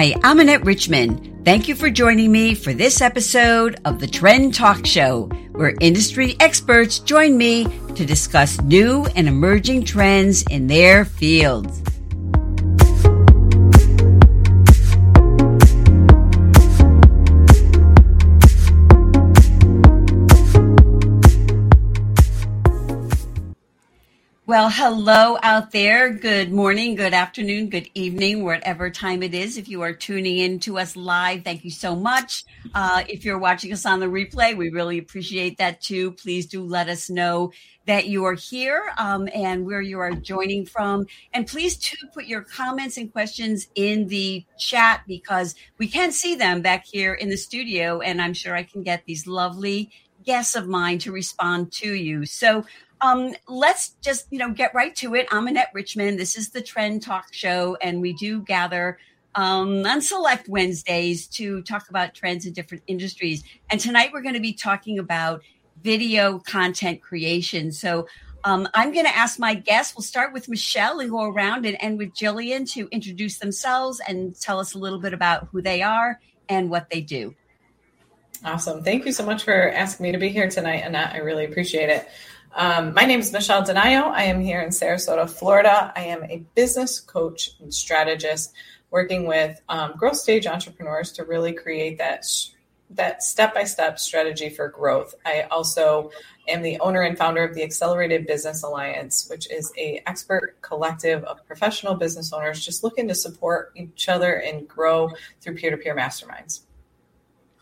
Hi, I'm Annette Richmond. Thank you for joining me for this episode of the Trend Talk Show, where industry experts join me to discuss new and emerging trends in their fields. Well, hello out there. Good morning, good afternoon, good evening, whatever time it is. If you are tuning in to us live, thank you so much. Uh, if you're watching us on the replay, we really appreciate that too. Please do let us know that you are here um, and where you are joining from. And please too put your comments and questions in the chat because we can see them back here in the studio. And I'm sure I can get these lovely guests of mine to respond to you. So um, let's just you know get right to it. I'm Annette Richmond. This is the Trend Talk Show, and we do gather um, on select Wednesdays to talk about trends in different industries. And tonight we're going to be talking about video content creation. So um, I'm going to ask my guests. We'll start with Michelle and go around and end with Gillian to introduce themselves and tell us a little bit about who they are and what they do. Awesome. Thank you so much for asking me to be here tonight, Annette. I really appreciate it. Um, my name is Michelle DeNio. I am here in Sarasota, Florida. I am a business coach and strategist working with um, growth stage entrepreneurs to really create that that step-by-step strategy for growth. I also am the owner and founder of the Accelerated Business Alliance, which is a expert collective of professional business owners just looking to support each other and grow through peer-to-peer masterminds.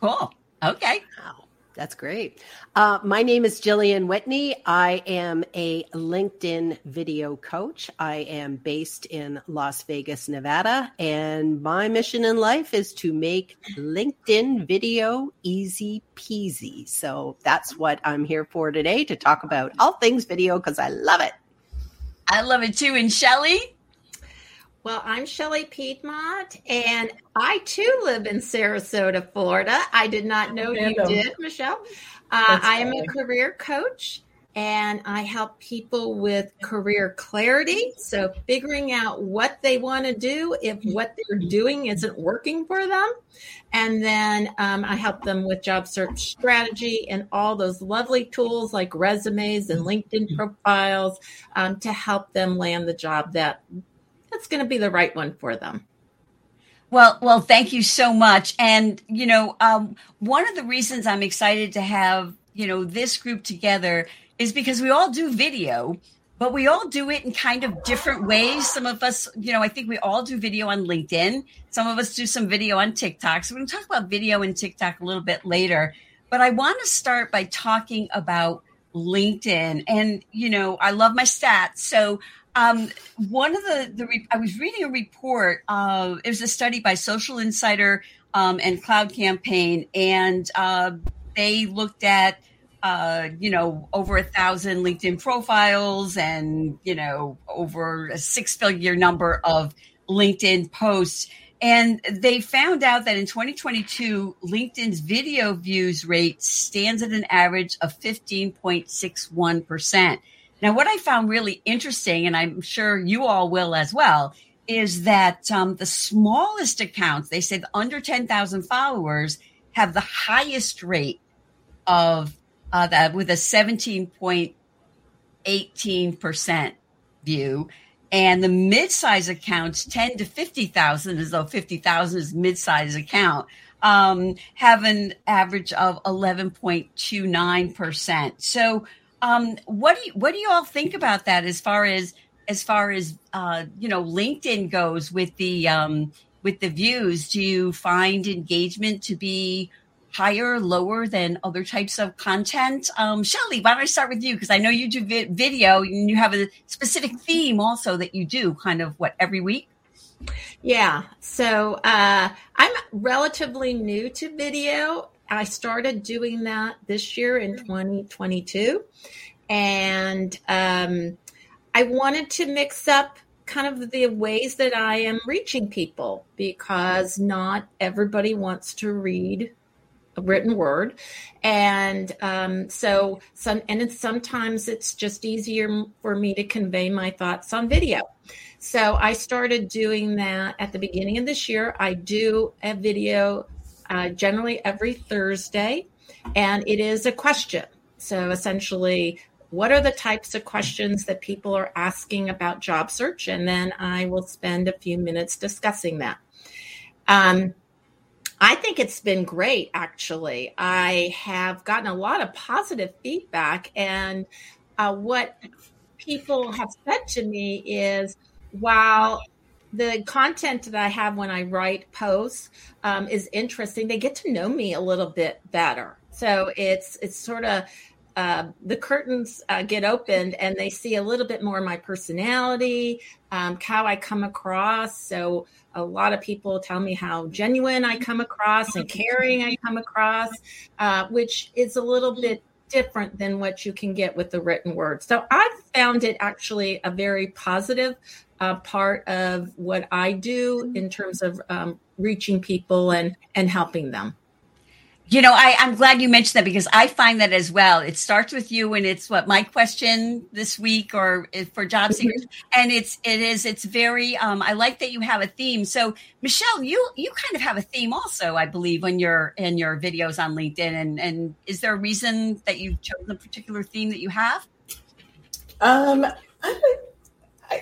Cool. Okay. Wow. That's great. Uh, my name is Gillian Whitney. I am a LinkedIn video coach. I am based in Las Vegas, Nevada, and my mission in life is to make LinkedIn video easy peasy. So that's what I'm here for today to talk about all things video because I love it. I love it too. And Shelley? Well, I'm Shelley Piedmont, and I too live in Sarasota, Florida. I did not know you did, Michelle. Uh, I am a career coach, and I help people with career clarity. So, figuring out what they want to do if what they're doing isn't working for them. And then um, I help them with job search strategy and all those lovely tools like resumes and LinkedIn profiles um, to help them land the job that that's going to be the right one for them. Well, well, thank you so much. And you know, um, one of the reasons I'm excited to have you know this group together is because we all do video, but we all do it in kind of different ways. Some of us, you know, I think we all do video on LinkedIn. Some of us do some video on TikTok. So we're going to talk about video and TikTok a little bit later. But I want to start by talking about LinkedIn. And you know, I love my stats, so um, one of the, the re- I was reading a report. Uh, it was a study by Social Insider um, and Cloud Campaign, and uh, they looked at uh, you know over a thousand LinkedIn profiles and you know over a six figure number of LinkedIn posts. And they found out that in 2022, LinkedIn's video views rate stands at an average of 15.61 percent. Now, what I found really interesting, and I'm sure you all will as well, is that um, the smallest accounts, they said under 10,000 followers, have the highest rate of uh, that with a 17.18% view. And the mid-size accounts, 10 to 50,000, as though 50,000 is mid-size account, um, have an average of 11.29%. So um, what do you, what do you all think about that as far as as far as uh, you know LinkedIn goes with the um, with the views? Do you find engagement to be higher, lower than other types of content? Um, Shelley, why don't I start with you because I know you do vi- video and you have a specific theme also that you do kind of what every week. Yeah, so uh, I'm relatively new to video I started doing that this year in 2022. And um, I wanted to mix up kind of the ways that I am reaching people because not everybody wants to read a written word. And um, so some and sometimes it's just easier for me to convey my thoughts on video. So i started doing that at the beginning of this year. I do a video uh, generally every thursday and it is a question so essentially what are the types of questions that people are asking about job search and then i will spend a few minutes discussing that um, I think it's been great, actually. I have gotten a lot of positive feedback. And uh, what people have said to me is while the content that I have when I write posts um, is interesting, they get to know me a little bit better. So it's it's sort of uh, the curtains uh, get opened and they see a little bit more of my personality, um, how I come across. So a lot of people tell me how genuine I come across and caring I come across, uh, which is a little bit different than what you can get with the written word. So I've found it actually a very positive uh, part of what I do in terms of um, reaching people and and helping them. You know, I, I'm glad you mentioned that because I find that as well. It starts with you and it's what my question this week or for job seekers. Mm-hmm. And it's, it is, it's very, um, I like that you have a theme. So Michelle, you, you kind of have a theme also, I believe, when you're in your videos on LinkedIn. And, and is there a reason that you've chosen a particular theme that you have? Um, I, I,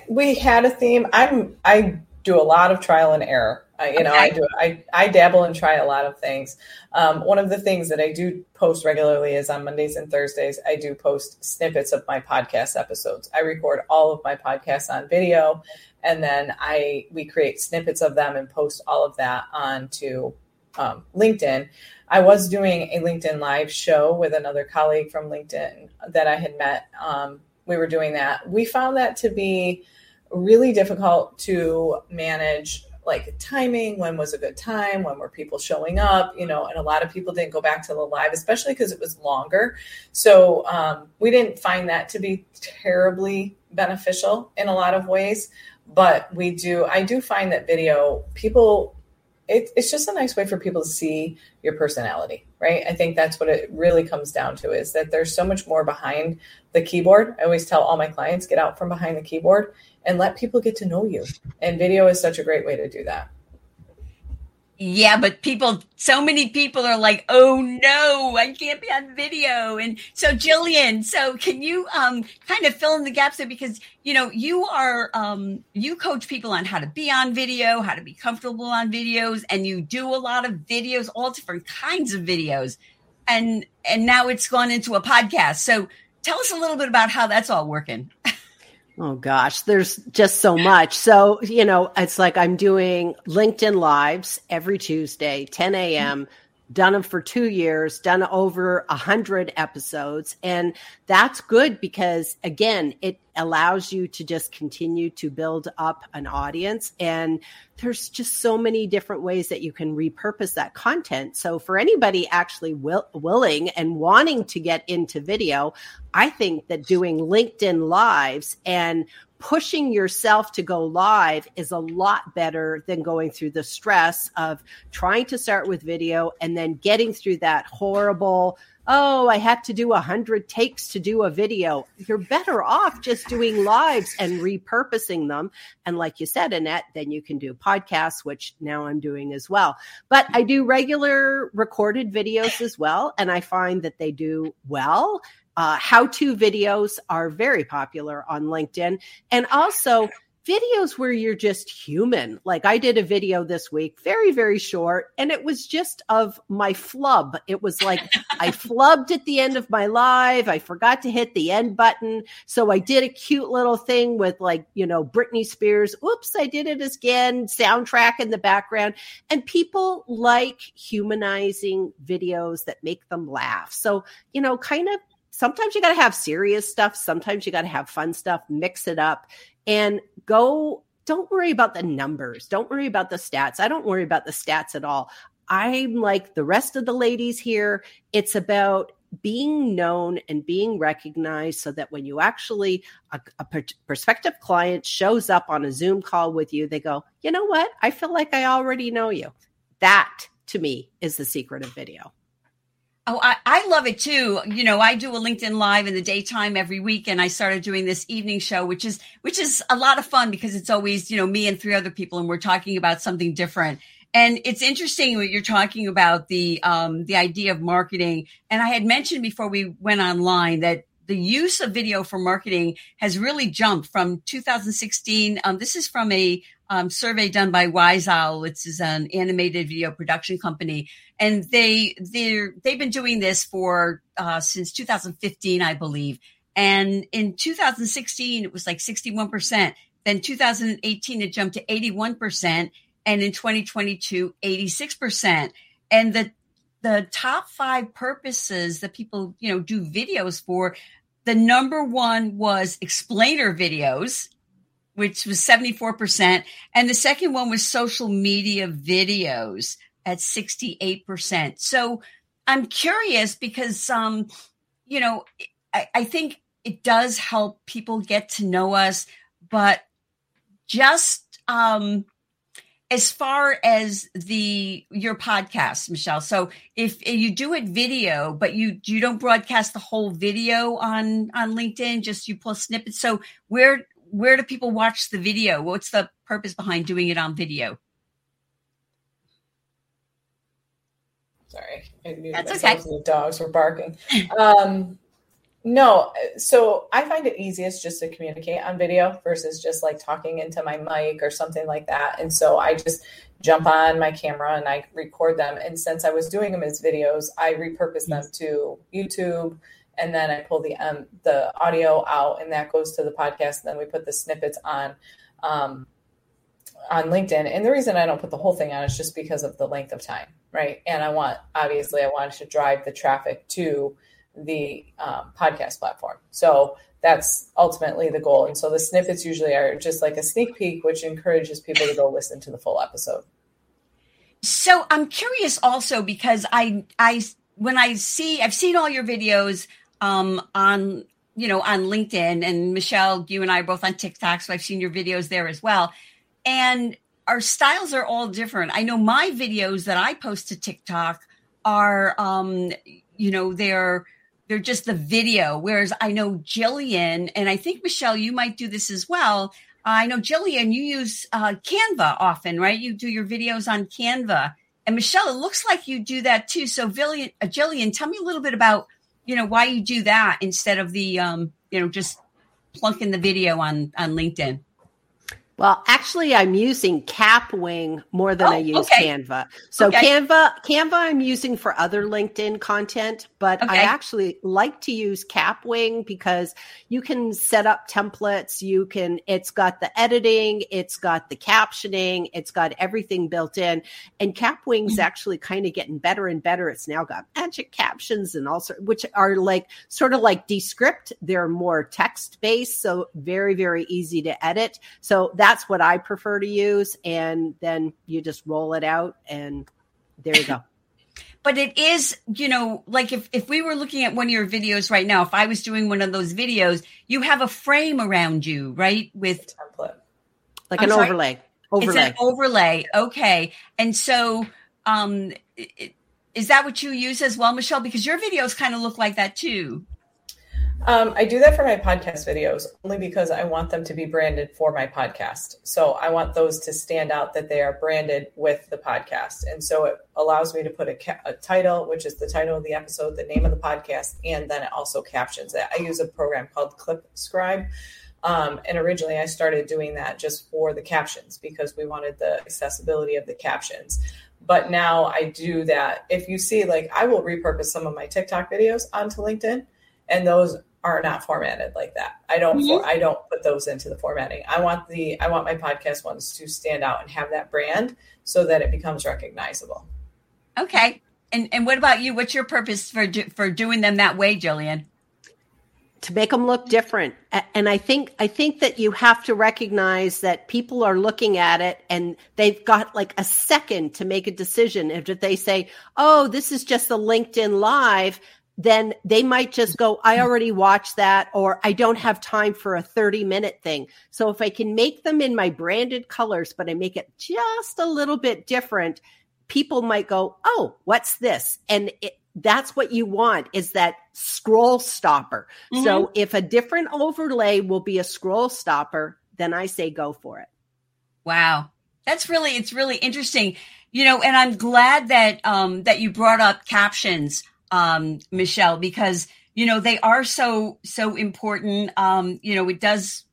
we had a theme. I'm, I do a lot of trial and error. I, you know, okay. I do. I I dabble and try a lot of things. Um, one of the things that I do post regularly is on Mondays and Thursdays. I do post snippets of my podcast episodes. I record all of my podcasts on video, and then I we create snippets of them and post all of that onto um, LinkedIn. I was doing a LinkedIn live show with another colleague from LinkedIn that I had met. Um, we were doing that. We found that to be really difficult to manage like timing when was a good time when were people showing up you know and a lot of people didn't go back to the live especially because it was longer so um, we didn't find that to be terribly beneficial in a lot of ways but we do i do find that video people it, it's just a nice way for people to see your personality right i think that's what it really comes down to is that there's so much more behind the keyboard i always tell all my clients get out from behind the keyboard and let people get to know you. And video is such a great way to do that. Yeah, but people, so many people are like, "Oh no, I can't be on video." And so, Gillian, so can you um, kind of fill in the gaps there because you know you are um, you coach people on how to be on video, how to be comfortable on videos, and you do a lot of videos, all different kinds of videos, and and now it's gone into a podcast. So, tell us a little bit about how that's all working. Oh gosh, there's just so much. So, you know, it's like I'm doing LinkedIn lives every Tuesday, 10 a.m done them for two years, done over a hundred episodes. And that's good because again, it allows you to just continue to build up an audience. And there's just so many different ways that you can repurpose that content. So for anybody actually will, willing and wanting to get into video, I think that doing LinkedIn lives and pushing yourself to go live is a lot better than going through the stress of trying to start with video and then getting through that horrible oh i had to do a hundred takes to do a video. You're better off just doing lives and repurposing them. And like you said annette then you can do podcasts which now i'm doing as well. But i do regular recorded videos as well. And i find that they do well. Uh, how to videos are very popular on LinkedIn. And also, videos where you're just human. Like I did a video this week, very, very short, and it was just of my flub. It was like I flubbed at the end of my live. I forgot to hit the end button. So I did a cute little thing with like, you know, Britney Spears. Oops, I did it again, soundtrack in the background. And people like humanizing videos that make them laugh. So, you know, kind of sometimes you got to have serious stuff. Sometimes you got to have fun stuff, mix it up and go. Don't worry about the numbers. Don't worry about the stats. I don't worry about the stats at all. I'm like the rest of the ladies here. It's about being known and being recognized so that when you actually a, a prospective client shows up on a zoom call with you they go you know what i feel like i already know you that to me is the secret of video Oh, I, I love it too. You know, I do a LinkedIn live in the daytime every week and I started doing this evening show, which is, which is a lot of fun because it's always, you know, me and three other people and we're talking about something different. And it's interesting what you're talking about the, um, the idea of marketing. And I had mentioned before we went online that the use of video for marketing has really jumped from 2016. Um, this is from a um, survey done by Wyzowl, which is an animated video production company, and they they they've been doing this for uh, since 2015, I believe. And in 2016, it was like 61 percent. Then 2018, it jumped to 81 percent, and in 2022, 86 percent. And the the top five purposes that people you know do videos for the number one was explainer videos which was 74%. And the second one was social media videos at 68%. So I'm curious because, um, you know, I, I think it does help people get to know us, but just, um, as far as the your podcast michelle so if, if, you do it video but you you don't broadcast the whole video on on linkedin just you pull snippets so where where do people watch the video? What's the purpose behind doing it on video? Sorry, I knew That's okay. the dogs were barking. um, no, so I find it easiest just to communicate on video versus just like talking into my mic or something like that. And so I just jump on my camera and I record them. And since I was doing them as videos, I repurpose them to YouTube and then I pull the um, the audio out, and that goes to the podcast. And then we put the snippets on um, on LinkedIn. And the reason I don't put the whole thing on is just because of the length of time, right? And I want obviously I want to drive the traffic to the um, podcast platform. So that's ultimately the goal. And so the snippets usually are just like a sneak peek, which encourages people to go listen to the full episode. So I'm curious also because I I when I see I've seen all your videos um, on you know on LinkedIn and Michelle, you and I are both on TikTok, so I've seen your videos there as well. And our styles are all different. I know my videos that I post to TikTok are um, you know they're they're just the video, whereas I know Gillian and I think Michelle, you might do this as well. I know Gillian, you use uh, Canva often, right? You do your videos on Canva. And Michelle, it looks like you do that too. So, Gillian, uh, Gillian, tell me a little bit about you know why you do that instead of the um, you know just plunking the video on on LinkedIn. Well, actually, I'm using Kapwing more than oh, I use okay. Canva. So okay. Canva, Canva, I'm using for other LinkedIn content, but okay. I actually like to use Kapwing because you can set up templates. You can, it's got the editing, it's got the captioning, it's got everything built in. And Kapwing's mm-hmm. actually kind of getting better and better. It's now got magic captions and also, which are like sort of like Descript. They're more text based, so very, very easy to edit. So that that's what I prefer to use. And then you just roll it out and there you go. but it is, you know, like if, if we were looking at one of your videos right now, if I was doing one of those videos, you have a frame around you, right? With template. Like I'm an sorry? overlay. Overlay. It's an overlay. Okay. And so, um, is that what you use as well, Michelle? Because your videos kind of look like that too. Um, I do that for my podcast videos only because I want them to be branded for my podcast. So I want those to stand out that they are branded with the podcast. And so it allows me to put a, ca- a title, which is the title of the episode, the name of the podcast, and then it also captions it. I use a program called ClipScribe. Um, and originally I started doing that just for the captions because we wanted the accessibility of the captions but now I do that. If you see, like, I will repurpose some of my TikTok videos onto LinkedIn, and those are not formatted like that. I don't mm-hmm. for, I don't put those into the formatting. I want the I want my podcast ones to stand out and have that brand so that it becomes recognizable. Okay. And and what about you? What's your purpose for for doing them that way, Gillian? To make them look different. And I think I think that you have to recognize that people are looking at it and they've got like a second to make a decision. If they say, "Oh, this is just a LinkedIn live," then they might just go, I already watched that, or I don't have time for a 30 minute thing. So if I can make them in my branded colors, but I make it just a little bit different, people might go, Oh, what's this? And it, that's what you want is that scroll stopper. Mm-hmm. So if a different overlay will be a scroll stopper, then I say go for it. Wow. That's really it's really interesting. You know, and I'm glad that um that you brought up captions um Michelle because you know they are so so important um you know it does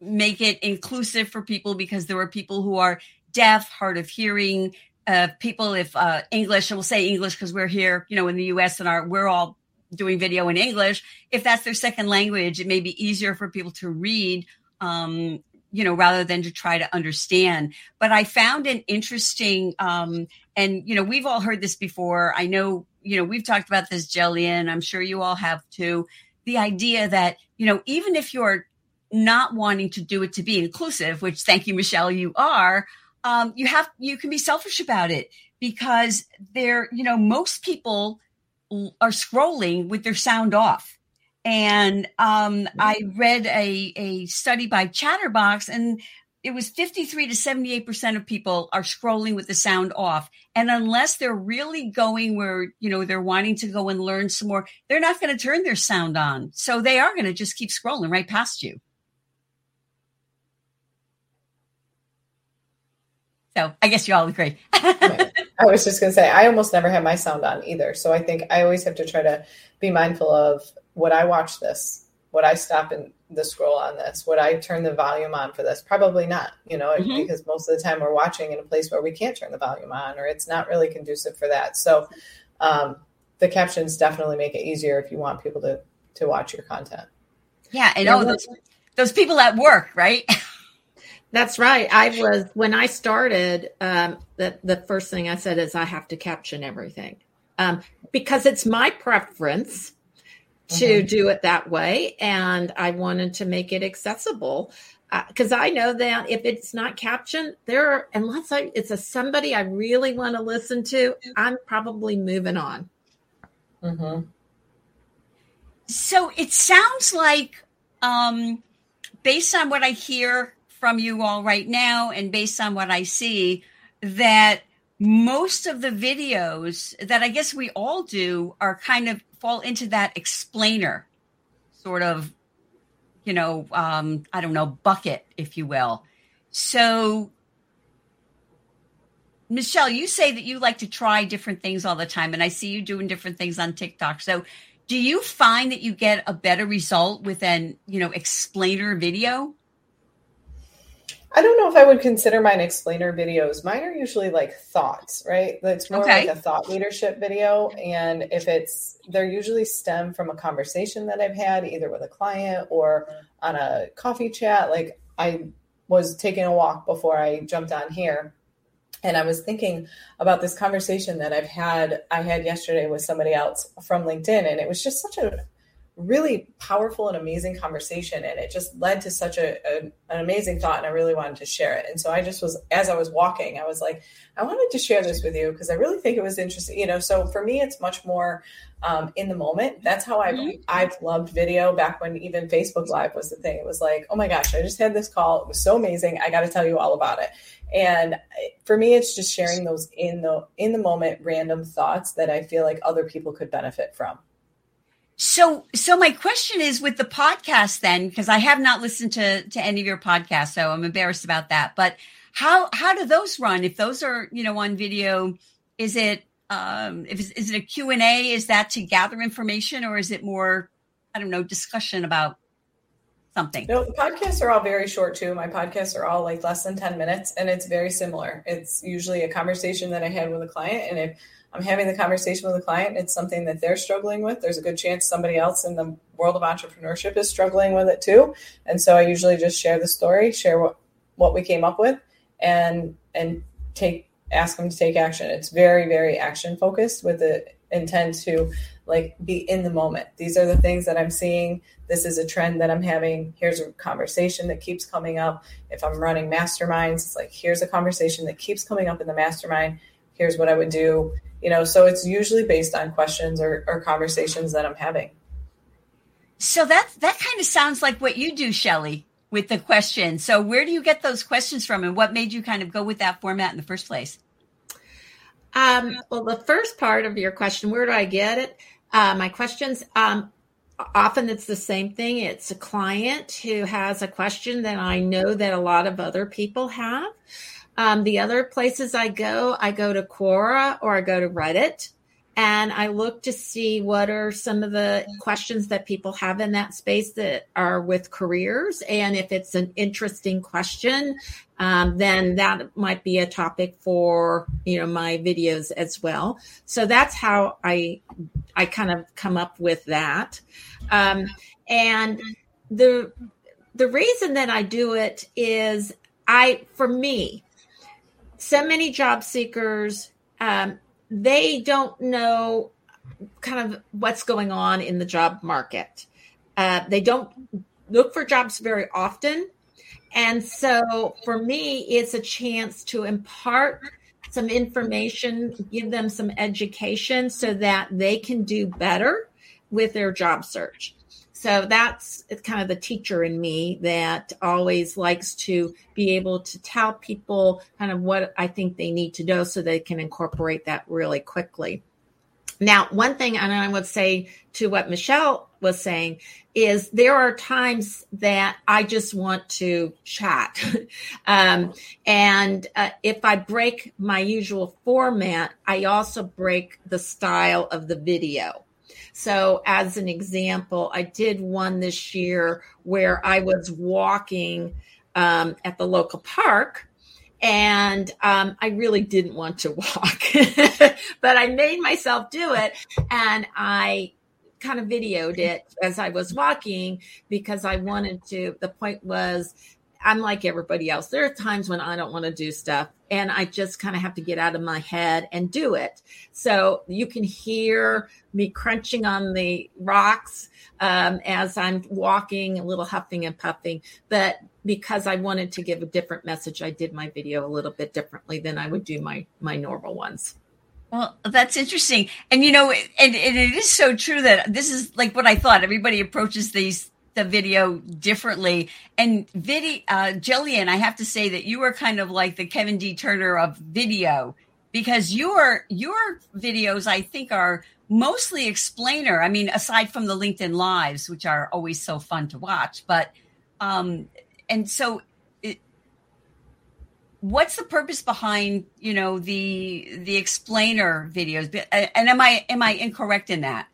make it inclusive for people because there are people who are deaf, hard of hearing, uh, people if uh, English, and we'll say English because we're here, you know, in the U.S. and our we're all doing video in English. If that's their second language, it may be easier for people to read, um, you know, rather than to try to understand. But I found an interesting, um, and you know, we've all heard this before. I know, you know, we've talked about this, Gillian. I'm sure you all have too. The idea that you know, even if you're not wanting to do it to be inclusive, which thank you, Michelle, you are um, you have you can be selfish about it because they're you know most people are scrolling with their sound off and um, i read a, a study by chatterbox and it was 53 to 78% of people are scrolling with the sound off and unless they're really going where you know they're wanting to go and learn some more they're not going to turn their sound on so they are going to just keep scrolling right past you So I guess you all agree. I was just going to say, I almost never have my sound on either. So I think I always have to try to be mindful of would I watch this? Would I stop and the scroll on this? Would I turn the volume on for this? Probably not, you know, mm-hmm. because most of the time we're watching in a place where we can't turn the volume on or it's not really conducive for that. So um, the captions definitely make it easier if you want people to, to watch your content. Yeah. And oh, those, those people at work, right? That's right. I was when I started. Um, the the first thing I said is I have to caption everything um, because it's my preference to mm-hmm. do it that way, and I wanted to make it accessible because uh, I know that if it's not captioned, there are, unless I, it's a somebody I really want to listen to, I'm probably moving on. Mm-hmm. So it sounds like, um, based on what I hear from you all right now, and based on what I see, that most of the videos that I guess we all do are kind of fall into that explainer sort of, you know, um, I don't know, bucket, if you will. So, Michelle, you say that you like to try different things all the time, and I see you doing different things on TikTok. So, do you find that you get a better result with an, you know, explainer video? I don't know if I would consider mine explainer videos. Mine are usually like thoughts, right? It's more okay. like a thought leadership video. And if it's, they're usually stem from a conversation that I've had either with a client or on a coffee chat. Like I was taking a walk before I jumped on here. And I was thinking about this conversation that I've had, I had yesterday with somebody else from LinkedIn. And it was just such a really powerful and amazing conversation and it just led to such a, a, an amazing thought and i really wanted to share it. And so i just was as i was walking i was like i wanted to share this with you because i really think it was interesting you know so for me it's much more um, in the moment. That's how i've mm-hmm. i've loved video. Back when even facebook live was the thing it was like oh my gosh i just had this call. It was so amazing. I got to tell you all about it. And for me it's just sharing those in the in the moment random thoughts that i feel like other people could benefit from so, so my question is with the podcast then, because I have not listened to to any of your podcasts, so I'm embarrassed about that. But how how do those run? If those are you know on video, is it um, if is it a Q and A? Is that to gather information, or is it more I don't know discussion about something? No, the podcasts are all very short too. My podcasts are all like less than ten minutes, and it's very similar. It's usually a conversation that I had with a client, and if I'm having the conversation with a client, it's something that they're struggling with. There's a good chance somebody else in the world of entrepreneurship is struggling with it too. And so I usually just share the story, share what, what we came up with and and take ask them to take action. It's very, very action focused with the intent to like be in the moment. These are the things that I'm seeing. This is a trend that I'm having. Here's a conversation that keeps coming up. If I'm running masterminds, it's like here's a conversation that keeps coming up in the mastermind. Here's what I would do you know so it's usually based on questions or, or conversations that i'm having so that that kind of sounds like what you do shelley with the questions so where do you get those questions from and what made you kind of go with that format in the first place Um, well, the first part of your question, where do I get it? Uh, my questions, um, often it's the same thing. It's a client who has a question that I know that a lot of other people have. Um, the other places I go, I go to Quora or I go to Reddit and I look to see what are some of the questions that people have in that space that are with careers. And if it's an interesting question, um, then that might be a topic for you know my videos as well. So that's how I I kind of come up with that. Um, and the the reason that I do it is I for me, so many job seekers um, they don't know kind of what's going on in the job market. Uh, they don't look for jobs very often. And so for me, it's a chance to impart some information, give them some education so that they can do better with their job search. So that's kind of the teacher in me that always likes to be able to tell people kind of what I think they need to know so they can incorporate that really quickly. Now, one thing, and I would say to what Michelle was saying, is there are times that I just want to chat. um, and uh, if I break my usual format, I also break the style of the video. So, as an example, I did one this year where I was walking um, at the local park and um, I really didn't want to walk, but I made myself do it and I kind of videoed it as I was walking because I wanted to. The point was, I'm like everybody else. There are times when I don't want to do stuff and I just kind of have to get out of my head and do it. So you can hear me crunching on the rocks um, as I'm walking, a little huffing and puffing. But because I wanted to give a different message, I did my video a little bit differently than I would do my my normal ones. Well, that's interesting. And you know, and, and it is so true that this is like what I thought. Everybody approaches these the video differently. And video, uh, Gillian, I have to say that you are kind of like the Kevin D. Turner of video because your your videos, I think, are mostly explainer. I mean, aside from the LinkedIn lives, which are always so fun to watch, but um, and so what's the purpose behind you know the the explainer videos and am i am i incorrect in that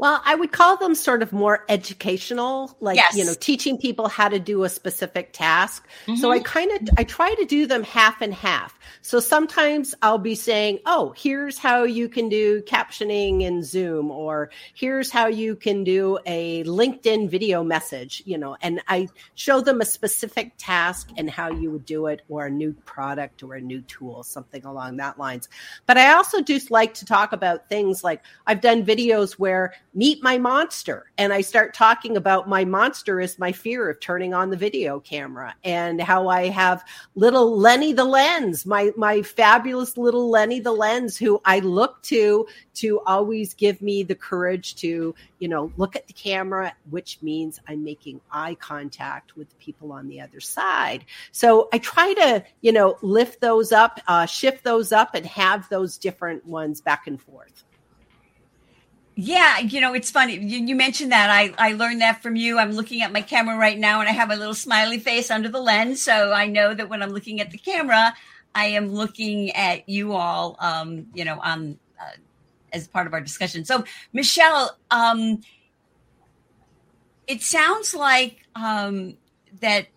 well, I would call them sort of more educational, like, yes. you know, teaching people how to do a specific task. Mm-hmm. So I mm-hmm. kind of, I try to do them half and half. So sometimes I'll be saying, oh, here's how you can do captioning in Zoom, or here's how you can do a LinkedIn video message, you know, and I show them a specific task and how you would do it, or a new product or a new tool, something along that lines. But I also do like to talk about things like I've done videos where meet my monster. And I start talking about my monster is my fear of turning on the video camera and how I have little Lenny the lens, my, my fabulous little Lenny the lens who I look to to always give me the courage to, you know, look at the camera, which means I'm making eye contact with the people on the other side. So I try to, you know, lift those up, uh, shift those up and have those different ones back and forth. Yeah, you know, it's funny. You, you, mentioned that. I, I learned that from you. I'm looking at my camera right now and I have a little smiley face under the lens. So I know that when I'm looking at the camera, I am looking at you all, um, you know, on uh, as part of our discussion. So, Michelle, um, it sounds like um, that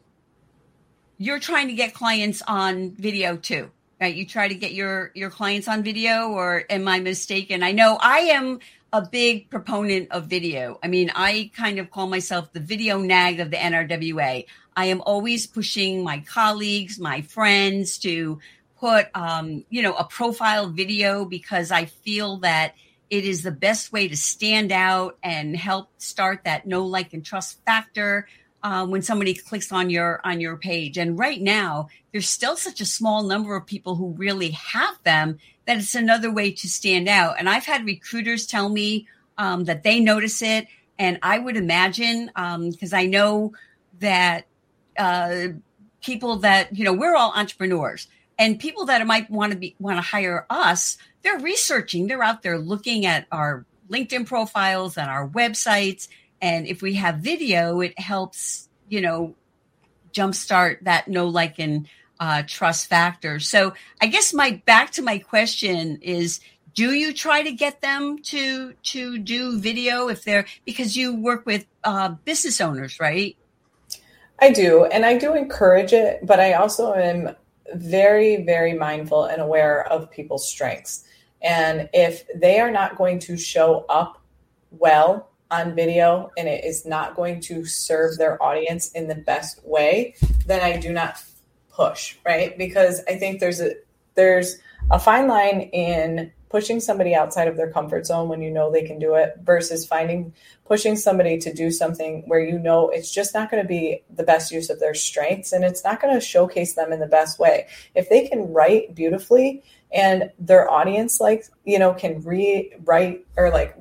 you're trying to get clients on video too right you try to get your your clients on video or am i mistaken i know i am a big proponent of video. I mean, I kind of call myself the video nag of the NRWA. I am always pushing my colleagues, my friends to put, um, you know, a profile video because I feel that it is the best way to stand out and help start that know, like, and trust factor um, when somebody clicks on your on your page. And right now, there's still such a small number of people who really have them that it's another way to stand out. And I've had recruiters tell me um, that they notice it. And I would imagine, because um, I know that uh, people that, you know, we're all entrepreneurs and people that might want to be, want to hire us, they're researching, they're out there looking at our LinkedIn profiles and our websites. And if we have video, it helps, you know, jumpstart that know, like, and uh, trust factor. So I guess my back to my question is do you try to get them to to do video if they're because you work with uh, business owners right i do and i do encourage it but i also am very very mindful and aware of people's strengths and if they are not going to show up well on video and it is not going to serve their audience in the best way then i do not push right? Because i think there's a there's a fine line in pushing somebody outside of their comfort zone when you know they can do it versus finding pushing somebody to do something where you know it's just not going to be the best use of their strengths and it's not going to showcase them in the best way. If they can write beautifully and their audience like you know can read write or like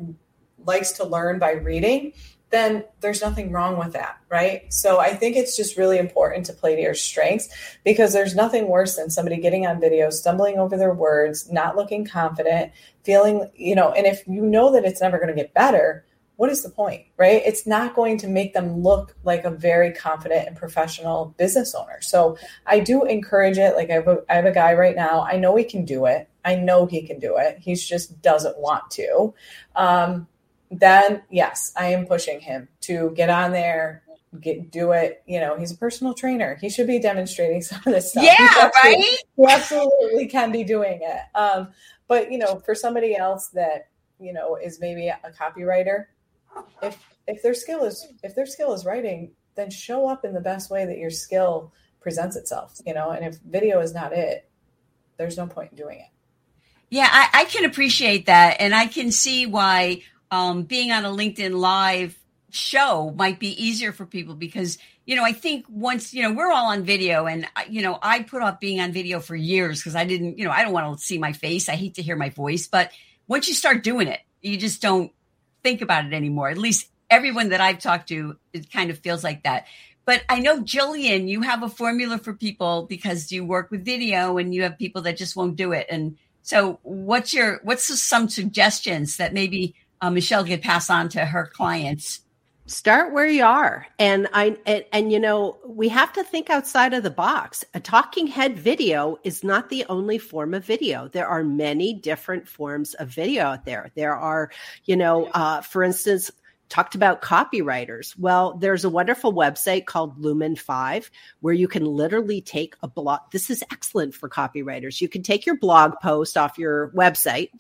likes to learn by reading then there's nothing wrong with that, right? So I think it's just really important to play to your strengths because there's nothing worse than somebody getting on video, stumbling over their words, not looking confident, feeling, you know, and if you know that it's never going to get better, what is the point, right? It's not going to make them look like a very confident and professional business owner. So I do encourage it. Like I have a, I have a guy right now. I know he can do it. I know he can do it. He just doesn't want to. Um, then yes, I am pushing him to get on there, get do it. You know, he's a personal trainer. He should be demonstrating some of this stuff. Yeah, right. He absolutely can be doing it. Um, but you know, for somebody else that you know is maybe a copywriter, if if their skill is if their skill is writing, then show up in the best way that your skill presents itself. You know, and if video is not it, there's no point in doing it. Yeah, I, I can appreciate that, and I can see why um, being on a LinkedIn Live show might be easier for people because you know i think once you know we're all on video and you know i put off being on video for years because i didn't you know i don't want to see my face. I hate to hear my voice. But once you start doing it you just don't think about it anymore. At least everyone that i've talked to it kind of feels like that. But i know gillian you have a formula for people because you work with video and you have people that just won't do it. And so what's your what's some suggestions that maybe uh, Michelle could pass on to her clients? Start where you are, and I and, and you know we have to think outside of the box. A talking head video is not the only form of video. There are many different forms of video out there. There are, you know, uh, for instance, talked about copywriters. Well, there's a wonderful website called Lumen5 where you can literally take a blog. This is excellent for copywriters. You can take your blog post off your website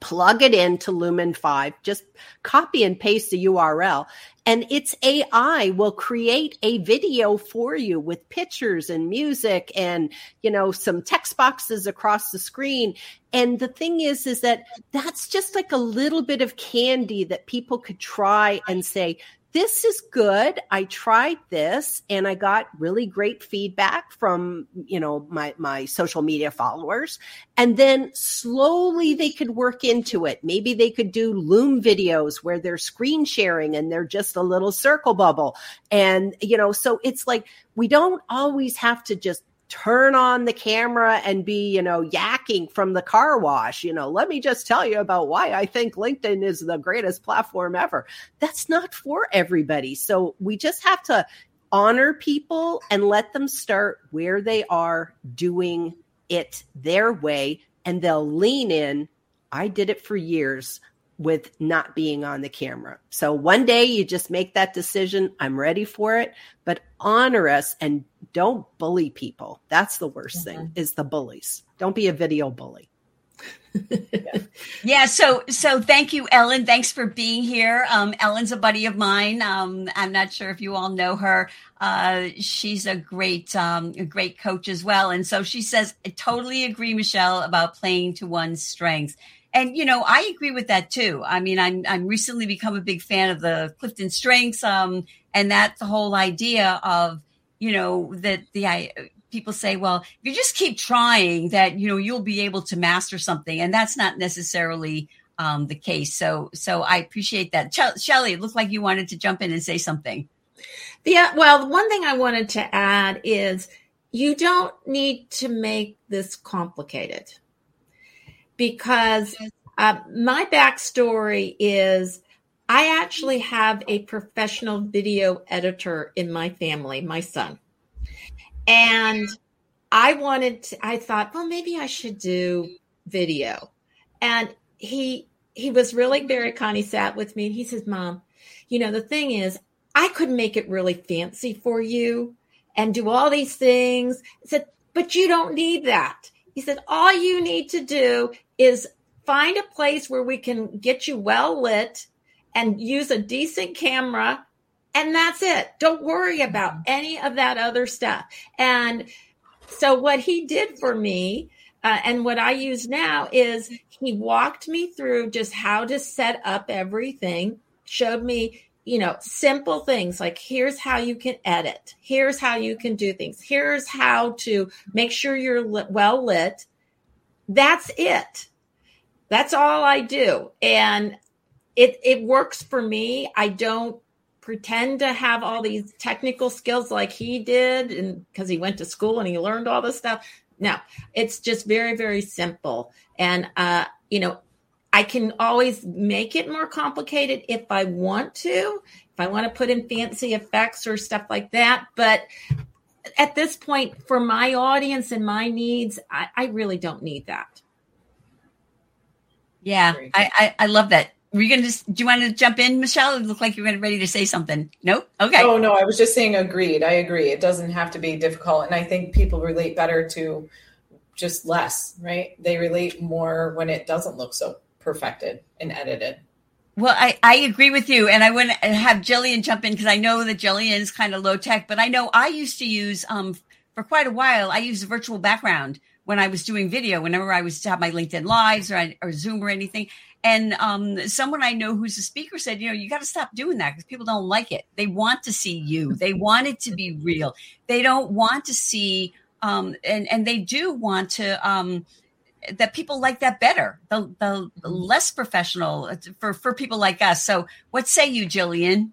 plug it into Lumen5, just copy and paste the URL, and its AI will create a video for you with pictures and music and, you know, some text boxes across the screen. And the thing is, is that that's just like a little bit of candy that people could try and say, this is good. I tried this and I got really great feedback from, you know, my, my social media followers. And then slowly they could work into it. Maybe they could do Loom videos where they're screen sharing and they're just a little circle bubble. And, you know, so it's like we don't always have to just turn on the camera and be, you know, yakking from the car wash. You know, let me just tell you about why I think LinkedIn is the greatest platform ever. That's not for everybody. So we just have to honor people and let them start where they are doing it their way and they'll lean in. I did it for years with not being on the camera. So one day you just make that decision. I'm ready for it, but honor us and don't bully people. That's the worst mm-hmm. thing is the bullies. Don't be a video bully. yeah. yeah. So, so thank you, Ellen. Thanks for being here. Um, Ellen's a buddy of mine. Um, I'm not sure if you all know her. Uh, she's a great, um, a great coach as well. And so she says, I totally agree, Michelle, about playing to one's strengths. And you know, I agree with that too. I mean, I'm I'm recently become a big fan of the Clifton Strengths, um, and that the whole idea of you know that the I, people say, well, if you just keep trying, that you know you'll be able to master something, and that's not necessarily um, the case. So, so I appreciate that. Ch- Shelley, it looked like you wanted to jump in and say something. Yeah, well, the one thing I wanted to add is you don't need to make this complicated because uh, my backstory is I actually have a professional video editor in my family, my son. And I wanted to, I thought, well, maybe I should do video. And he he was really very kind. He sat with me and he says, Mom, you know, the thing is, I could make it really fancy for you and do all these things. I said, but you don't need that. He said, all you need to do is find a place where we can get you well lit and use a decent camera. And that's it. Don't worry about any of that other stuff. And so what he did for me uh, and what I use now is he walked me through just how to set up everything, showed me, you know, simple things like here's how you can edit, here's how you can do things, here's how to make sure you're lit, well lit. That's it. That's all I do. And it it works for me. I don't pretend to have all these technical skills like he did and because he went to school and he learned all this stuff no it's just very very simple and uh you know i can always make it more complicated if i want to if i want to put in fancy effects or stuff like that but at this point for my audience and my needs i, I really don't need that yeah I, I i love that were you going to just, do you want to jump in, Michelle? It looked like you were ready to say something. Nope. Okay. Oh, no, I was just saying agreed. I agree. It doesn't have to be difficult. And I think people relate better to just less, right? They relate more when it doesn't look so perfected and edited. Well, I, I agree with you. And I want to have Gillian jump in because I know that Gillian is kind of low tech, but I know I used to use, um, for quite a while, I used a virtual background when I was doing video, whenever I was to have my LinkedIn lives or, or Zoom or anything. And um, someone I know who's a speaker said, you know, you got to stop doing that because people don't like it. They want to see you. They want it to be real. They don't want to see, um, and and they do want to. Um, that people like that better, the, the less professional uh, for, for people like us. So, what say you, Gillian?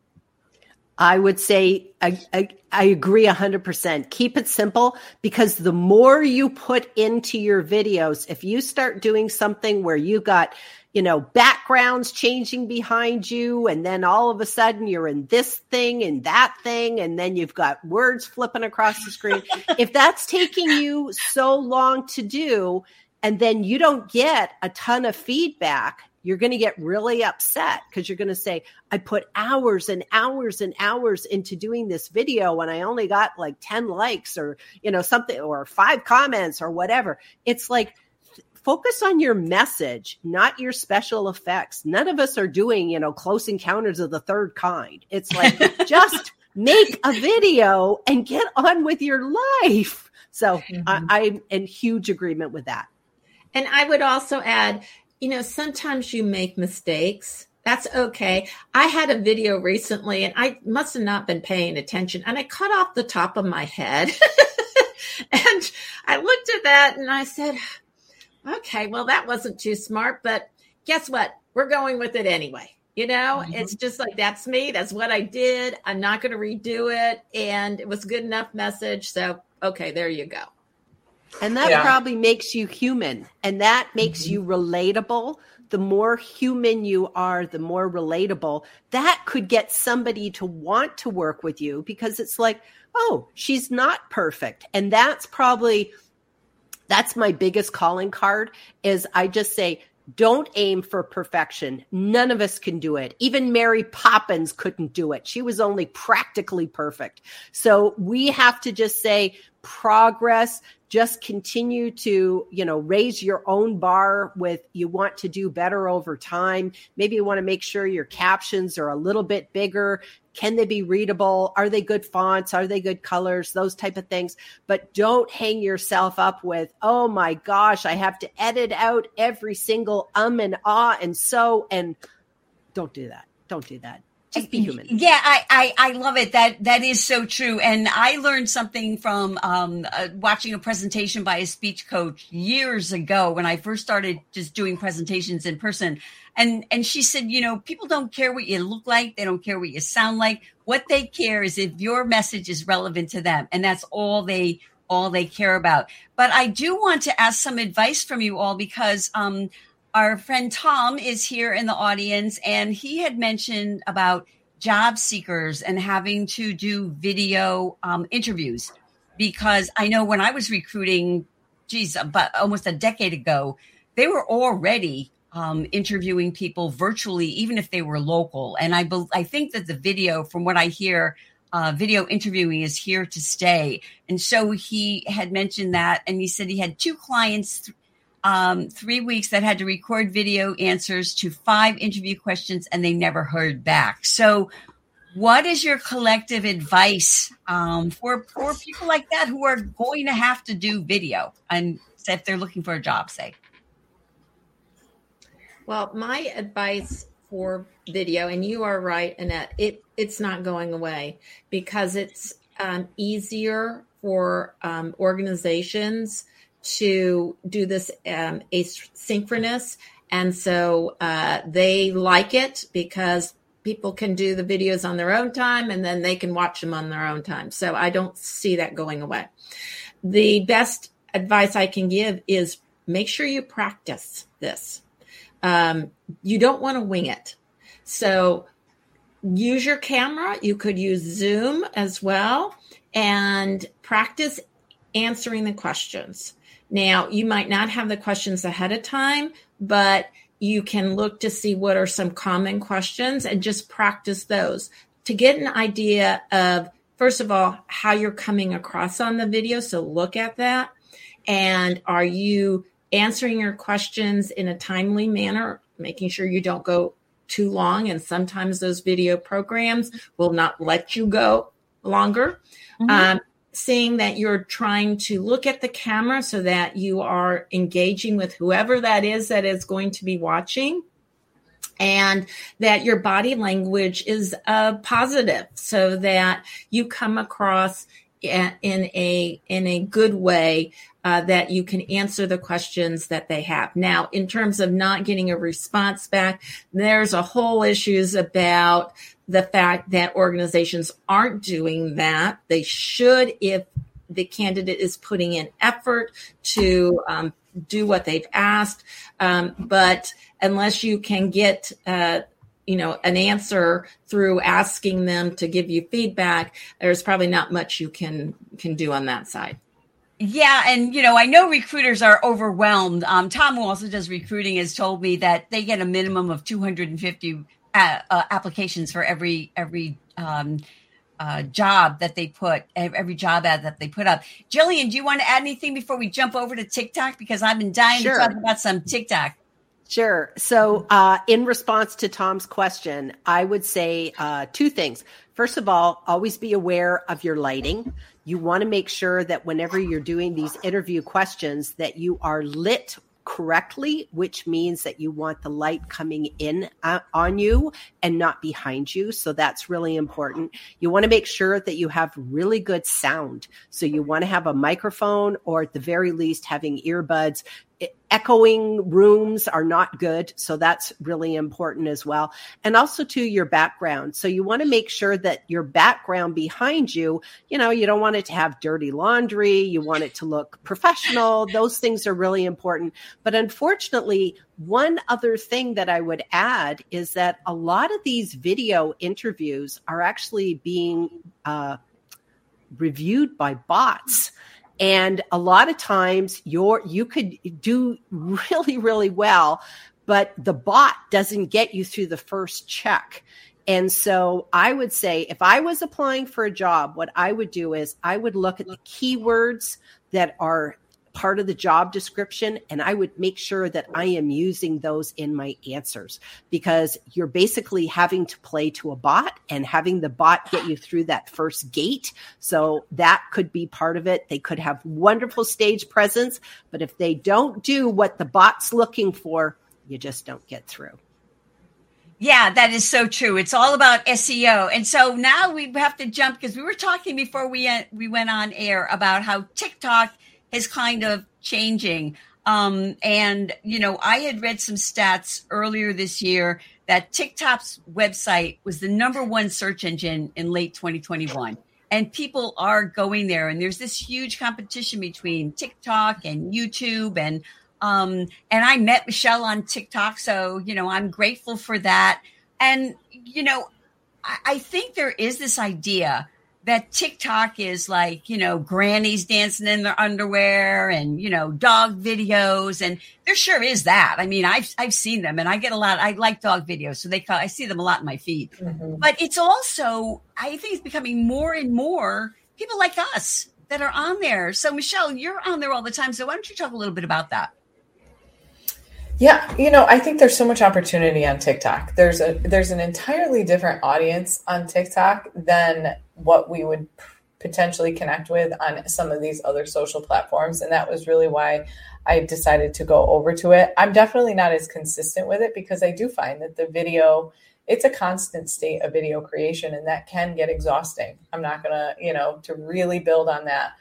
I would say I, I, I agree 100%. Keep it simple because the more you put into your videos, if you start doing something where you got you know, backgrounds changing behind you. And then all of a sudden you're in this thing and that thing. And then you've got words flipping across the screen. if that's taking you so long to do, and then you don't get a ton of feedback, you're going to get really upset because you're going to say, I put hours and hours and hours into doing this video and I only got like 10 likes or, you know, something or five comments or whatever. It's like, focus on your message, not your special effects. None of us are doing, you know, close encounters of the third kind. It's like just make a video and get on with your life. So mm-hmm. I, I'm in huge agreement with that. And I would also add, you know, sometimes you make mistakes. That's okay. I had a video recently and I must have not been paying attention and I cut off the top of my head. and I looked at that and I said, okay, well, that wasn't too smart, but guess what? We're going with it anyway. You know, mm-hmm. it's just like that's me. That's what I did. I'm not going to redo it. And it was good enough message. So, okay, there you go. And that yeah. probably makes you human and that makes mm-hmm. you relatable. The more human you are, the more relatable. That could get somebody to want to work with you because it's like, oh, she's not perfect. And that's probably that's my biggest calling card is I just say, don't aim for perfection. None of us can do it. Even Mary Poppins couldn't do it. She was only practically perfect. So we have to just say progress, just continue to, you know, raise your own bar with you want to do better over time. Maybe you want to make sure your captions are a little bit bigger. Can they be readable? Are they good fonts? Are they good colors? Those type of things. But don't hang yourself up with, oh my gosh, I have to edit out every single um and ah and so. And don't do that. Don't do that just be human. Yeah, I, I, I love it. That that is so true. And I learned something from um, uh, watching a presentation by a speech coach years ago when I first started just doing presentations in person. And and she said, you know, people don't care what you look like, they don't care what you sound like. What they care is if your message is relevant to them, and that's all they all they care about. But I do want to ask some advice from you all because um, our friend Tom is here in the audience and he had mentioned about job seekers and having to do video um, interviews because I know when I was recruiting, geez, about almost a decade ago, they were already um, interviewing people virtually, even if they were local. And I, be- I think that the video, from what I hear, uh, video interviewing is here to stay. And so he had mentioned that, and he said he had two clients, um, three weeks that had to record video answers to five interview questions, and they never heard back. So, what is your collective advice um, for for people like that who are going to have to do video and if they're looking for a job, say? Well, my advice for video, and you are right, Annette, it it's not going away because it's um, easier for um, organizations to do this um, asynchronous, and so uh, they like it because people can do the videos on their own time and then they can watch them on their own time. So I don't see that going away. The best advice I can give is make sure you practice this. Um, you don't want to wing it. So use your camera. You could use Zoom as well and practice answering the questions. Now, you might not have the questions ahead of time, but you can look to see what are some common questions and just practice those to get an idea of, first of all, how you're coming across on the video. So look at that. And are you answering your questions in a timely manner, making sure you don't go too long? And sometimes those video programs will not let you go longer. Mm-hmm. Um, seeing that you're trying to look at the camera so that you are engaging with whoever that is that is going to be watching and that your body language is positive so that you come across in a in a good way uh, that you can answer the questions that they have. Now, in terms of not getting a response back, there's a whole issues about the fact that organizations aren't doing that. They should if the candidate is putting in effort to um, do what they've asked. Um, but unless you can get uh, you know an answer through asking them to give you feedback there's probably not much you can can do on that side yeah, and you know, I know recruiters are overwhelmed. Um, Tom, who also does recruiting, has told me that they get a minimum of 250 uh, uh, applications for every every um, uh, job that they put, every job ad that they put up. Gillian, do you want to add anything before we jump over to TikTok? Because I've been dying sure. to talk about some TikTok. Sure. So, uh, in response to Tom's question, I would say uh, two things. First of all, always be aware of your lighting. You want to make sure that whenever you're doing these interview questions, that you are lit correctly, which means that you want the light coming in uh, on you and not behind you. So that's really important. You want to make sure that you have really good sound. So you want to have a microphone or at the very least having earbuds echoing rooms are not good. So that's really important as well. And also to your background. So you want to make sure that your background behind you, you know, you don't want it to have dirty laundry. You want it to look professional. Those things are really important. But unfortunately, one other thing that I would add is that a lot of these video interviews are actually being uh, reviewed by bots and a lot of times you're you could do really really well but the bot doesn't get you through the first check. And so I would say if I was applying for a job, what I would do is I would look at the keywords that are part of the job description and I would make sure that I am using those in my answers because you're basically having to play to a bot and having the bot get you through that first gate. So that could be part of it. They could have wonderful stage presence, but if they don't do what the bot's looking for, you just don't get through. Yeah, that is so true. It's all about SEO. And so now we have to jump because we were talking before we uh, we went on air about how TikTok is kind of changing. Um, and, you know, I had read some stats earlier this year that TikTok's website was the number one search engine in late 2021. and people are going there and there's this huge competition between TikTok and YouTube and um and I met Michelle on TikTok so you know I'm grateful for that and you know I, I think there is this idea that TikTok is like, you know, grannies dancing in their underwear and, you know, dog videos. And there sure is that. I mean, I've, I've seen them and I get a lot, I like dog videos. So they, I see them a lot in my feed, mm-hmm. but it's also, I think it's becoming more and more people like us that are on there. So Michelle, you're on there all the time. So why don't you talk a little bit about that? Yeah, you know, I think there's so much opportunity on TikTok. There's a there's an entirely different audience on TikTok than what we would potentially connect with on some of these other social platforms and that was really why I decided to go over to it. I'm definitely not as consistent with it because I do find that the video it's a constant state of video creation and that can get exhausting. I'm not going to, you know, to really build on that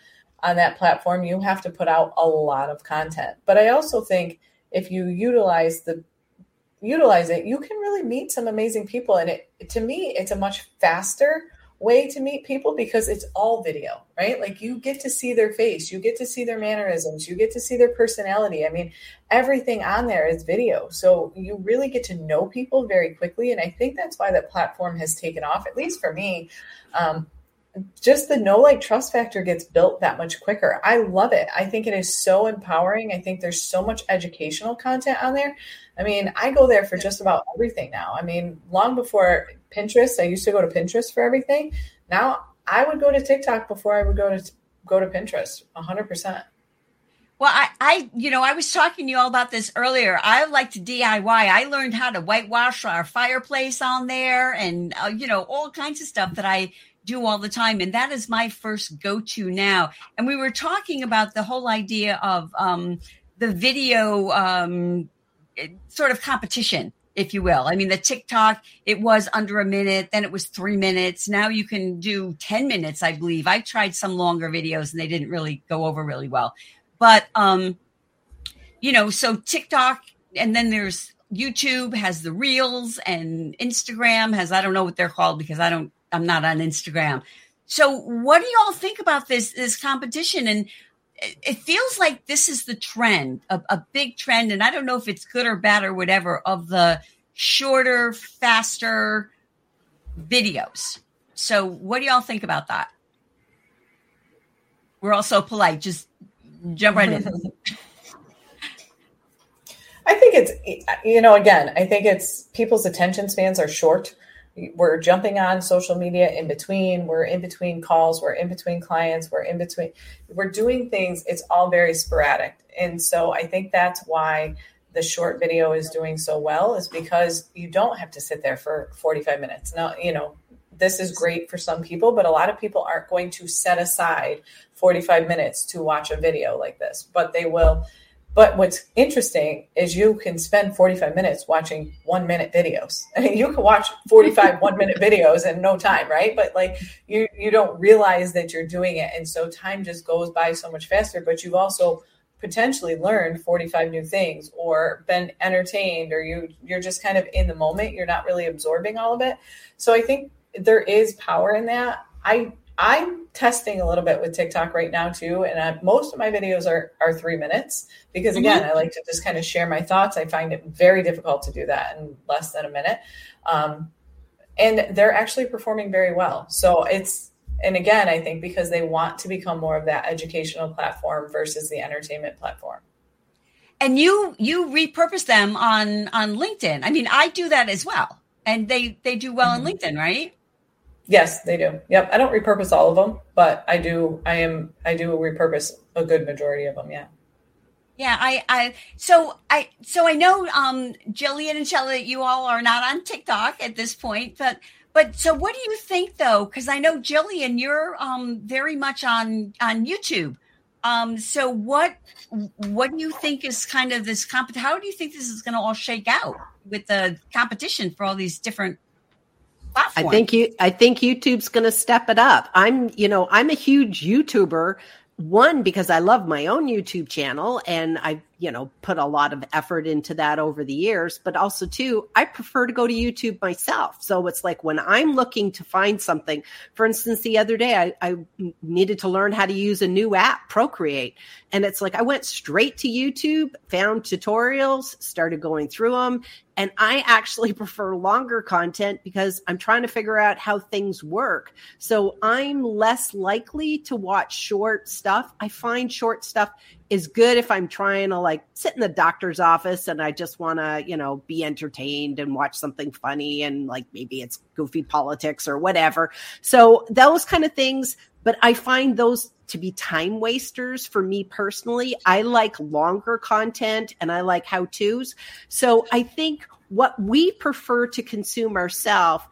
on that platform, you have to put out a lot of content. But I also think if you utilize the utilize it, you can really meet some amazing people. And it to me, it's a much faster way to meet people because it's all video, right? Like you get to see their face, you get to see their mannerisms, you get to see their personality. I mean, everything on there is video. So you really get to know people very quickly. And I think that's why that platform has taken off, at least for me. Um, just the know like trust factor gets built that much quicker. I love it. I think it is so empowering. I think there's so much educational content on there. I mean, I go there for just about everything now. I mean, long before Pinterest, I used to go to Pinterest for everything. Now I would go to TikTok before I would go to go to Pinterest 100%. Well, I, I, you know, I was talking to you all about this earlier. I like to DIY. I learned how to whitewash our fireplace on there and, uh, you know, all kinds of stuff that I do all the time. And that is my first go to now. And we were talking about the whole idea of um, the video um, sort of competition, if you will. I mean, the TikTok, it was under a minute, then it was three minutes. Now you can do 10 minutes, I believe. I tried some longer videos and they didn't really go over really well. But, um, you know, so TikTok, and then there's YouTube has the reels and Instagram has, I don't know what they're called because I don't I'm not on Instagram. So what do y'all think about this this competition? And it feels like this is the trend, a, a big trend, and I don't know if it's good or bad or whatever of the shorter, faster videos. So what do y'all think about that? We're all so polite. Just jump right in. I think it's, you know, again, I think it's people's attention spans are short we're jumping on social media in between we're in between calls we're in between clients we're in between we're doing things it's all very sporadic. And so i think that's why the short video is doing so well is because you don't have to sit there for 45 minutes. Now you know this is great for some people but a lot of people aren't going to set aside 45 minutes to watch a video like this but they will but what's interesting is you can spend 45 minutes watching one minute videos. I mean, you can watch 45 one minute videos in no time, right? But like you, you don't realize that you're doing it. And so time just goes by so much faster, but you've also potentially learned 45 new things or been entertained or you you're just kind of in the moment you're not really absorbing all of it so i think there is power in that i I'm testing a little bit with TikTok right now too, and I, most of my videos are are three minutes because mm-hmm. again, mm-hmm. I like to just kind of share my thoughts. I find it very difficult to do that in less than a minute, um, and they're actually performing very well. So it's and again, I think because they want to become more of that educational platform versus the entertainment platform. And you you repurpose them on on LinkedIn. I mean, I do that as well, and they they do well mm-hmm. on LinkedIn, right? Yes, they do. Yep. I don't repurpose all of them, but I do. I am. I do repurpose a good majority of them. Yeah. Yeah. I. I. So I. So I know. Um, Gillian and Shelley, you all are not on TikTok at this point, but. But so, what do you think though? Because I know Gillian, you're um, very much on on YouTube. Um, so what what do you think is kind of this comp? How do you think this is going to all shake out with the competition for all these different platform. I think you I think YouTube's going to step it up. I'm, you know, I'm a huge YouTuber one because I love my own YouTube channel and I you know, put a lot of effort into that over the years. But also, too, I prefer to go to YouTube myself. So it's like when I'm looking to find something, for instance, the other day I, I needed to learn how to use a new app, Procreate. And it's like I went straight to YouTube, found tutorials, started going through them. And I actually prefer longer content because I'm trying to figure out how things work. So I'm less likely to watch short stuff. I find short stuff is good if I'm trying to like sit in the doctor's office and I just want to, you know, be entertained and watch something funny and like maybe it's goofy politics or whatever. So those kind of things, but I find those to be time wasters for me personally. I like longer content and I like how to's. So I think what we prefer to consume ourselves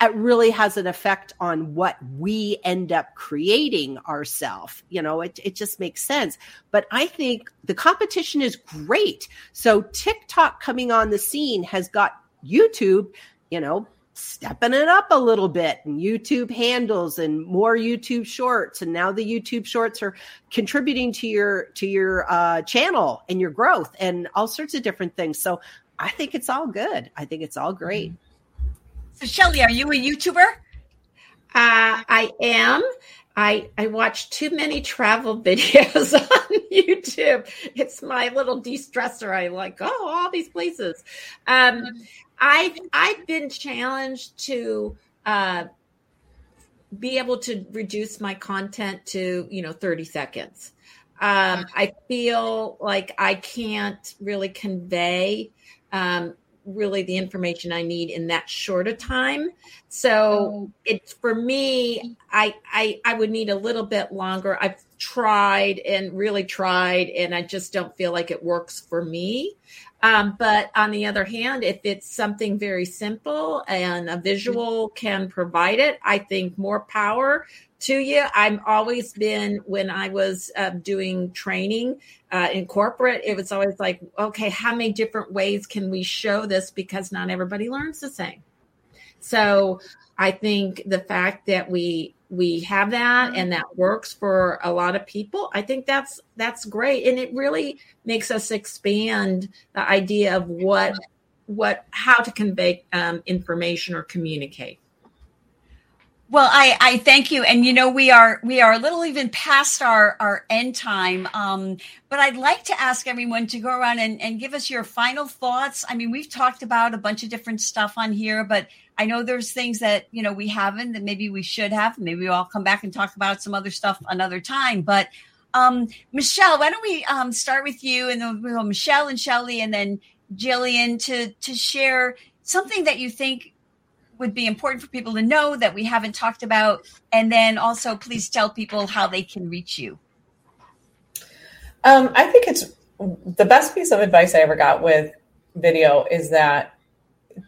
it really has an effect on what we end up creating ourselves. You know, it, it just makes sense. But I think the competition is great. So TikTok coming on the scene has got YouTube, you know, stepping it up a little bit and YouTube handles and more YouTube shorts and now the YouTube shorts are contributing to your to your uh, channel and your growth and all sorts of different things. So I think it's all good. I think it's all great. So Shelley, are you a YouTuber? Uh, I am. I I watch too many travel videos on YouTube. It's my little de-stressor. I like, oh, all these places. Um, I've I've been challenged to uh, be able to reduce my content to you know 30 seconds. Um, I feel like I can't really convey um, really the information I need in that short a time. So oh. it's for me, I, I I would need a little bit longer. I've tried and really tried, and I just don't feel like it works for me. Um, but on the other hand, if it's something very simple and a visual can provide it, I think more power to you. I've always been, when I was uh, doing training uh, in corporate, it was always like, okay, how many different ways can we show this? Because not everybody learns the same. So I think the fact that we we have that and that works for a lot of people i think that's that's great and it really makes us expand the idea of what what how to convey um, information or communicate well, I, I thank you. And you know, we are we are a little even past our, our end time. Um, but I'd like to ask everyone to go around and, and give us your final thoughts. I mean, we've talked about a bunch of different stuff on here, but I know there's things that, you know, we haven't that maybe we should have. Maybe we'll come back and talk about some other stuff another time. But um, Michelle, why don't we um, start with you and then we'll Michelle and Shelley and then Gillian to to share something that you think would be important for people to know that we haven't talked about? And then also, please tell people how they can reach you. Um, I think it's the best piece of advice I ever got with video is that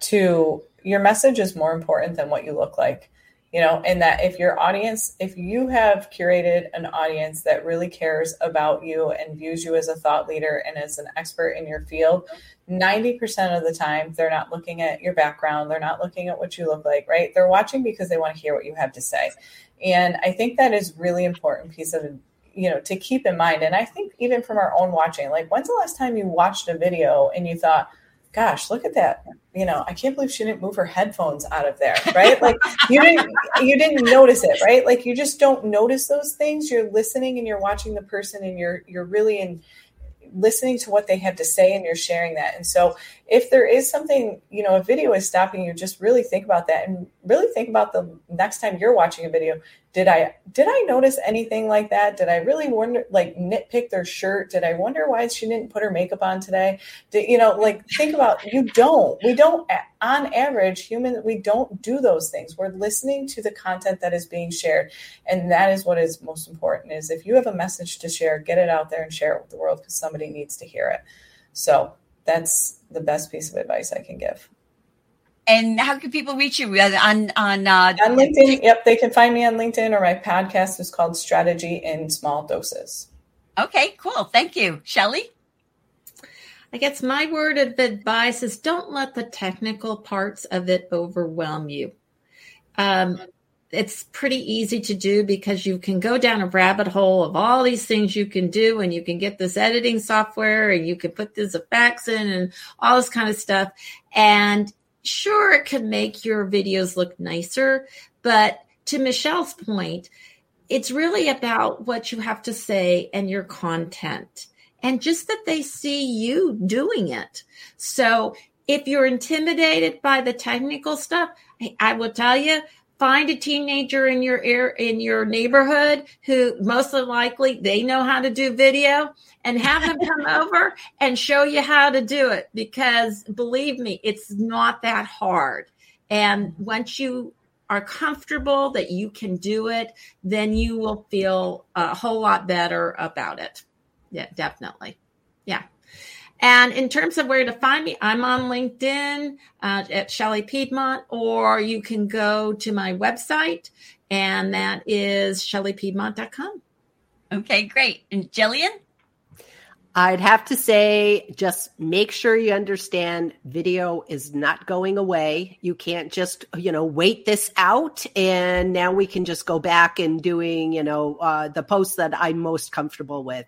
to your message is more important than what you look like you know and that if your audience if you have curated an audience that really cares about you and views you as a thought leader and as an expert in your field 90% of the time they're not looking at your background. They're not looking at what you look like right? They're watching because they want to hear what you have to say. And i think that is really important piece of you know to keep in mind. And i think even from our own watching like when's the last time you watched a video and you thought gosh look at that you know i can't believe she didn't move her headphones out of there right like you didn't you didn't notice it right like you just don't notice those things you're listening and you're watching the person and you're you're really in listening to what they have to say and you're sharing that. And so if there is something, you know, a video is stopping you, just really think about that and really think about the next time you're watching a video. Did I did I notice anything like that? Did I really wonder like nitpick their shirt? Did I wonder why she didn't put her makeup on today? Did, you know, like think about you don't. We don't on average human we don't do those things. We're listening to the content that is being shared. And that is what is most important is if you have a message to share, get it out there and share it with the world because somebody needs to hear it. So that's the best piece of advice I can give. And how can people reach you on on uh, on LinkedIn? Yep, they can find me on LinkedIn, or my podcast is called Strategy in Small Doses. Okay, cool. Thank you, Shelley. I guess my word of advice is don't let the technical parts of it overwhelm you. Um, it's pretty easy to do because you can go down a rabbit hole of all these things you can do and you can get this editing software and you can put these effects in and all this kind of stuff and sure it can make your videos look nicer but to michelle's point it's really about what you have to say and your content and just that they see you doing it. So if you're intimidated by the technical stuff I will tell you find a teenager in your air in your neighborhood who most likely they know how to do video and have them come over and show you how to do it. Because believe me it's not that hard. And once you are comfortable that you can do it then you will feel a whole lot better about it. Yeah definitely. Yeah and in terms of where to find me, I'm on LinkedIn uh, at Shelley Piedmont, or you can go to my website, and that is shelleypiedmont.com. Okay, great. And Gillian? I'd have to say, just make sure you understand video is not going away. You can't just, you know, wait this out and now we can just go back and doing, you know, uh, the posts that I'm most comfortable with.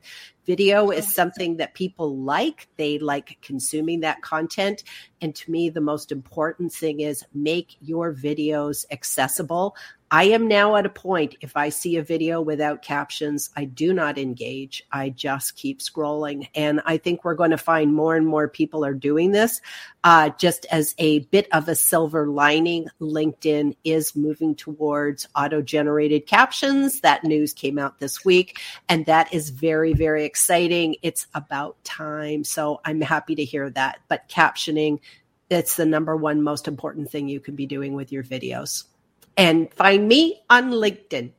Video is something that people like. They like consuming that content. And to me, the most important thing is make your videos accessible. I am now at a point, if I see a video without captions, I do not engage. I just keep scrolling. And I think we're going to find more and more people are doing this. Uh, just as a bit of a silver lining, LinkedIn is moving towards auto generated captions. That news came out this week. And that is very, very exciting. It's about time. So I'm happy to hear that. But captioning, it's the number one most important thing you can be doing with your videos and find me on LinkedIn.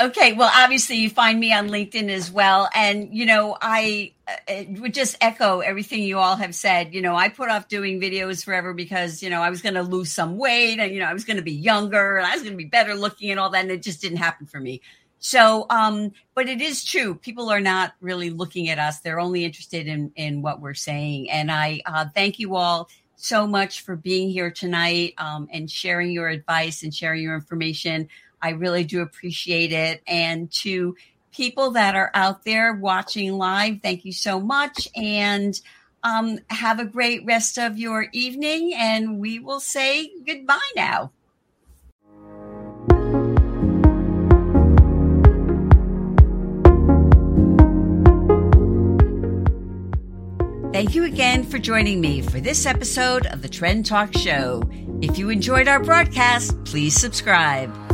Okay, well, obviously, you find me on LinkedIn as well. And, you know, I uh, would just echo everything you all have said. You know, I put off doing videos forever because, you know, I was going to lose some weight and, you know, I was going to be younger and I was going to be better looking and all that. And it just didn't happen for me. So, um, but it is true. People are not really looking at us. They're only interested in, in what we're saying. And I uh, thank you all so much for being here tonight um, and sharing your advice and sharing your information. I really do appreciate it. And to people that are out there watching live, thank you so much. And um, have a great rest of your evening. And we will say goodbye now. Thank you again for joining me for this episode of the Trend Talk Show. If you enjoyed our broadcast, please subscribe.